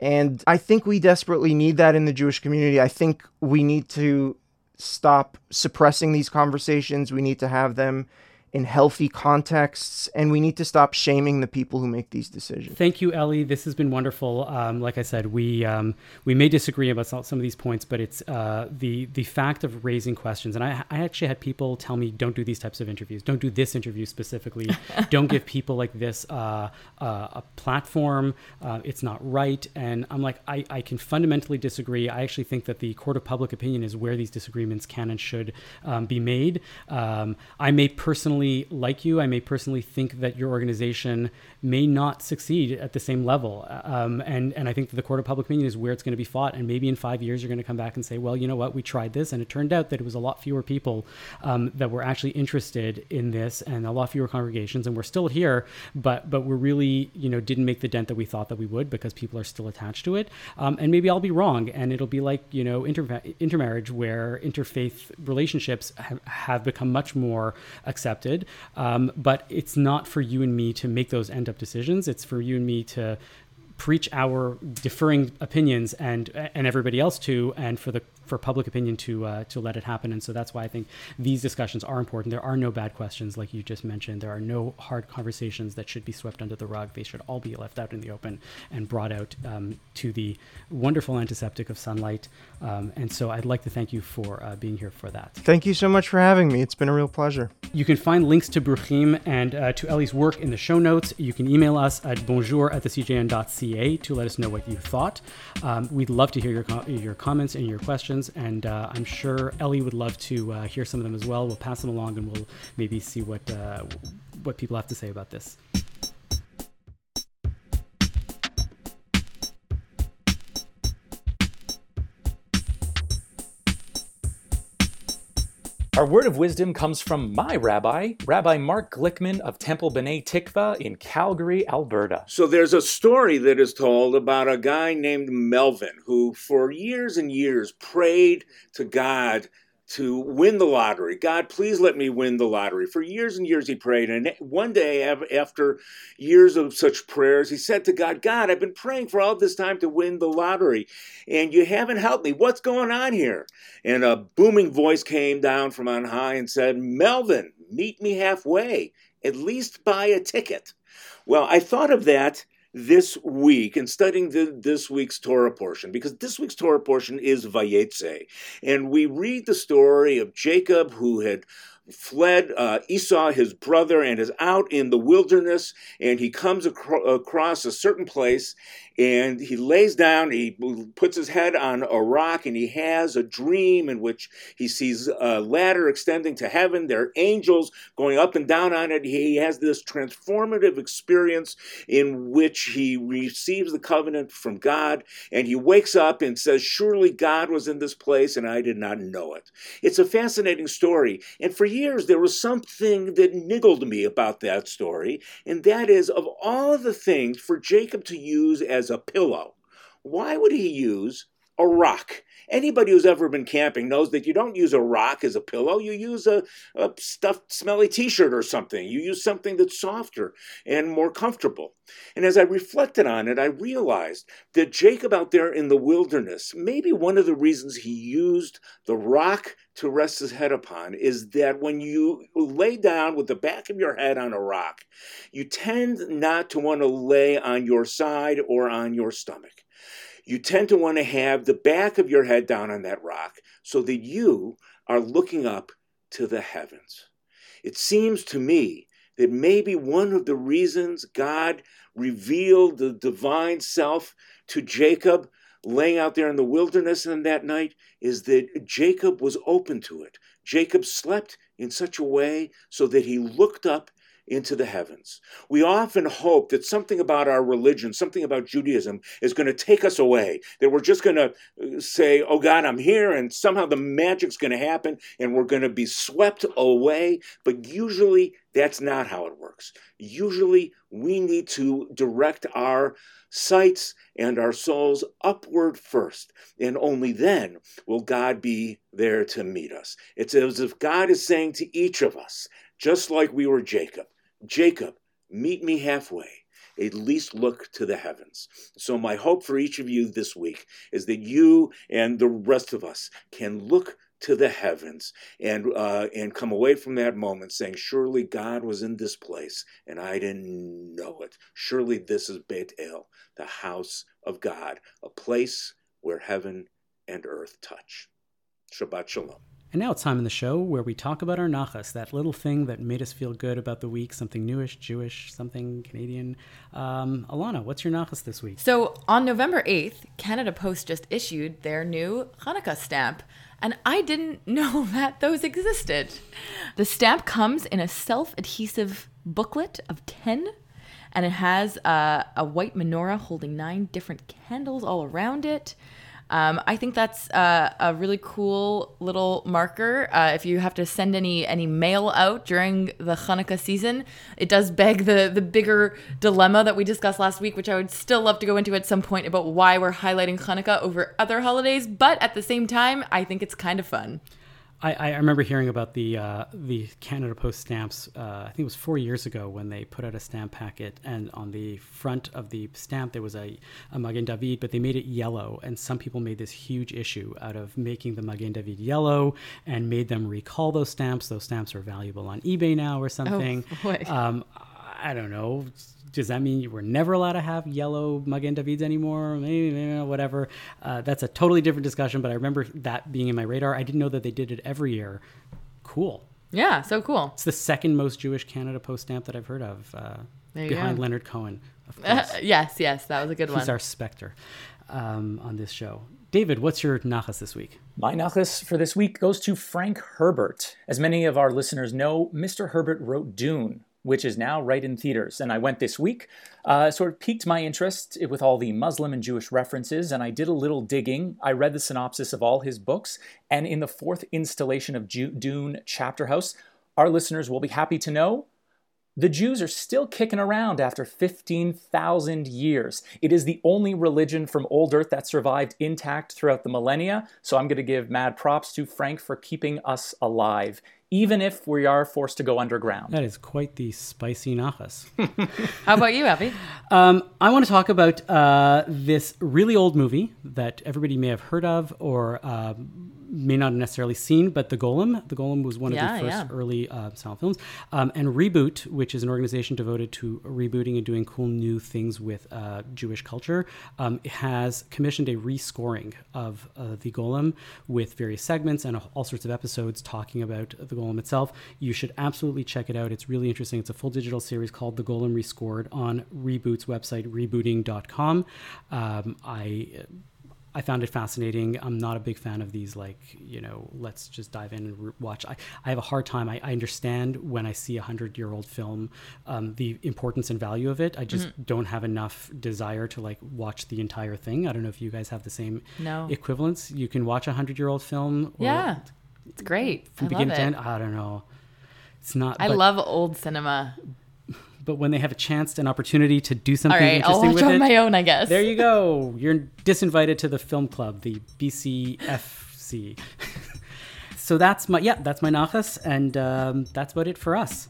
And I think we desperately need that in the Jewish community. I think we need to stop suppressing these conversations. We need to have them in healthy contexts, and we need to stop shaming the people who make these decisions. Thank you, Ellie. This has been wonderful. Um, like I said, we um, we may disagree about some of these points, but it's uh, the the fact of raising questions. And I, I actually had people tell me, don't do these types of interviews. Don't do this interview specifically. *laughs* don't give people like this uh, uh, a platform. Uh, it's not right. And I'm like, I, I can fundamentally disagree. I actually think that the court of public opinion is where these disagreements can and should um, be made. Um, I may personally personally like you. I may personally think that your organization may not succeed at the same level. Um, and, and I think that the court of public opinion is where it's going to be fought. And maybe in five years, you're going to come back and say, well, you know what, we tried this. And it turned out that it was a lot fewer people um, that were actually interested in this and a lot fewer congregations. And we're still here, but, but we're really, you know, didn't make the dent that we thought that we would because people are still attached to it. Um, and maybe I'll be wrong. And it'll be like, you know, inter- intermarriage where interfaith relationships have, have become much more accepted um, but it's not for you and me to make those end up decisions. It's for you and me to preach our differing opinions and and everybody else to, and for the for public opinion to uh, to let it happen. And so that's why I think these discussions are important. There are no bad questions, like you just mentioned. There are no hard conversations that should be swept under the rug. They should all be left out in the open and brought out um, to the wonderful antiseptic of sunlight. Um, and so I'd like to thank you for uh, being here for that. Thank you so much for having me. It's been a real pleasure. You can find links to Bruchim and uh, to Ellie's work in the show notes. You can email us at bonjour at thecjn.ca to let us know what you thought. Um, we'd love to hear your, co- your comments and your questions questions, and uh, I'm sure Ellie would love to uh, hear some of them as well. We'll pass them along, and we'll maybe see what uh, what people have to say about this. Our word of wisdom comes from my rabbi, Rabbi Mark Glickman of Temple B'nai Tikva in Calgary, Alberta. So there's a story that is told about a guy named Melvin who, for years and years, prayed to God to win the lottery. God, please let me win the lottery. For years and years he prayed. And one day, after years of such prayers, he said to God, God, I've been praying for all this time to win the lottery, and you haven't helped me. What's going on here? And a booming voice came down from on high and said, Melvin, meet me halfway. At least buy a ticket. Well, I thought of that this week and studying the, this week's Torah portion because this week's Torah portion is Vayetze. And we read the story of Jacob who had fled uh, Esau, his brother, and is out in the wilderness. And he comes acro- across a certain place and he lays down, he puts his head on a rock, and he has a dream in which he sees a ladder extending to heaven. There are angels going up and down on it. He has this transformative experience in which he receives the covenant from God, and he wakes up and says, Surely God was in this place, and I did not know it. It's a fascinating story. And for years, there was something that niggled me about that story, and that is of all the things for Jacob to use as a pillow. Why would he use a rock? Anybody who's ever been camping knows that you don't use a rock as a pillow. You use a, a stuffed, smelly t shirt or something. You use something that's softer and more comfortable. And as I reflected on it, I realized that Jacob out there in the wilderness, maybe one of the reasons he used the rock to rest his head upon is that when you lay down with the back of your head on a rock, you tend not to want to lay on your side or on your stomach you tend to want to have the back of your head down on that rock so that you are looking up to the heavens. It seems to me that maybe one of the reasons God revealed the divine self to Jacob laying out there in the wilderness on that night is that Jacob was open to it. Jacob slept in such a way so that he looked up into the heavens. We often hope that something about our religion, something about Judaism, is going to take us away, that we're just going to uh, say, Oh God, I'm here, and somehow the magic's going to happen and we're going to be swept away. But usually that's not how it works. Usually we need to direct our sights and our souls upward first, and only then will God be there to meet us. It's as if God is saying to each of us, just like we were Jacob, Jacob, meet me halfway. At least look to the heavens. So, my hope for each of you this week is that you and the rest of us can look to the heavens and uh, and come away from that moment saying, "Surely God was in this place, and I didn't know it. Surely this is Beit El, the house of God, a place where heaven and earth touch." Shabbat shalom. And now it's time in the show where we talk about our nachas, that little thing that made us feel good about the week, something newish, Jewish, something Canadian. Um, Ilana, what's your nachas this week? So on November 8th, Canada Post just issued their new Hanukkah stamp. And I didn't *laughs* know that those existed. The stamp comes in a self adhesive booklet of 10 and it has a, a white menorah holding nine different candles all around it. Um, I think that's uh, a really cool little marker. Uh, if you have to send any any mail out during the Hanukkah season, it does beg the the bigger dilemma that we discussed last week, which I would still love to go into at some point about why we're highlighting Hanukkah over other holidays. But at the same time, I think it's kind of fun. I, I remember hearing about the uh, the Canada Post stamps. Uh, I think it was four years ago when they put out a stamp packet, and on the front of the stamp there was a, a Magen David, but they made it yellow. And some people made this huge issue out of making the Magen David yellow and made them recall those stamps. Those stamps are valuable on eBay now or something. *laughs* Oh, um, I don't know does that mean you were never allowed to have yellow Magen Davids anymore? Maybe, maybe whatever. Uh, that's a totally different discussion, but I remember that being in my radar. I didn't know that they did it every year. Cool. Yeah, so cool. It's the second most Jewish Canada Post stamp that I've heard of, uh, behind go. Leonard Cohen. Of *laughs* Uh, course. yes, yes, that was a good one. He's our specter um, on this show. David, what's your nachas this week? My nachas for this week goes to Frank Herbert. As many of our listeners know, Mr. Herbert wrote Dune, which is now right in theaters. And I went this week, uh, sort of piqued my interest with all the Muslim and Jewish references, and I did a little digging. I read the synopsis of all his books, and in the fourth installation of Ju- Dune Chapter House, our listeners will be happy to know the Jews are still kicking around after 15,000 years. It is the only religion from old earth that survived intact throughout the millennia, so I'm going to give mad props to Frank for keeping us alive, even if we are forced to go underground. That is quite the spicy nachas. *laughs* How about you, Avi? Um, I want to talk about uh, this really old movie that everybody may have heard of or uh, may not have necessarily seen, but The Golem. The Golem was one Yeah, of the first yeah. early uh, silent films. Um, and Reboot, which is an organization devoted to rebooting and doing cool new things with uh, Jewish culture, um, has commissioned a rescoring of uh, The Golem with various segments and all sorts of episodes talking about The Golem itself. You should absolutely check it out. It's really interesting. It's a full digital series called The Golem Rescored on Reboot's website, rebooting.com. Um, I I found it fascinating. I'm not a big fan of these, like, you know, let's just dive in and re- watch. I, I have a hard time. I, I understand when I see a hundred year old film, um, the importance and value of it. I just Mm-hmm. don't have enough desire to like watch the entire thing. I don't know if you guys have the same No. equivalence. You can watch a hundred year old film. Or Yeah, it's great. From I beginning to end. I don't know. It's not. I but, love old cinema. But when they have a chance, an opportunity to do All something right, I'll interesting watch with on it, my own, I guess. there you go. You're disinvited to the film club, the BCFC. *laughs* so that's my yeah, that's my nachas, and um, that's about it for us.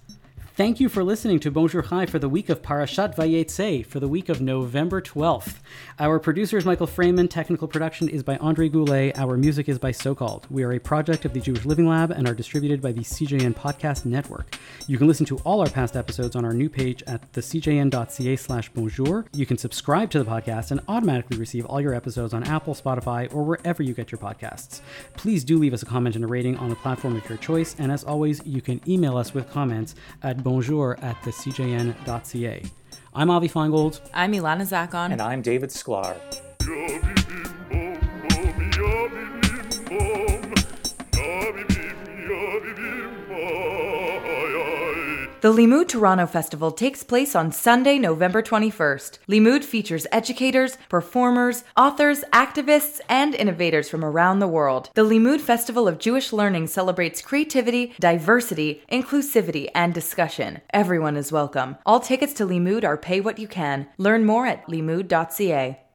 Thank you for listening to Bonjour Chai for the week of Parashat Vayetze for the week of November 12th. Our producer is Michael Freeman. Technical production is by Andre Goulet. Our music is by So Called. We are a project of the Jewish Living Lab and are distributed by the CJN Podcast Network. You can listen to all our past episodes on our new page at thecjn.ca slash bonjour. You can subscribe to the podcast and automatically receive all your episodes on Apple, Spotify, or wherever you get your podcasts. Please do leave us a comment and a rating on the platform of your choice. And as always, you can email us with comments at bonjour at the thecjn.ca. I'm Avi Finegold. I'm Ilana Zackon. And I'm David Sklar. The Limmud Toronto Festival takes place on Sunday, November 21st. Limmud features educators, performers, authors, activists, and innovators from around the world. The Limmud Festival of Jewish Learning celebrates creativity, diversity, inclusivity, and discussion. Everyone is welcome. All tickets to Limmud are pay what you can. Learn more at limmud.ca.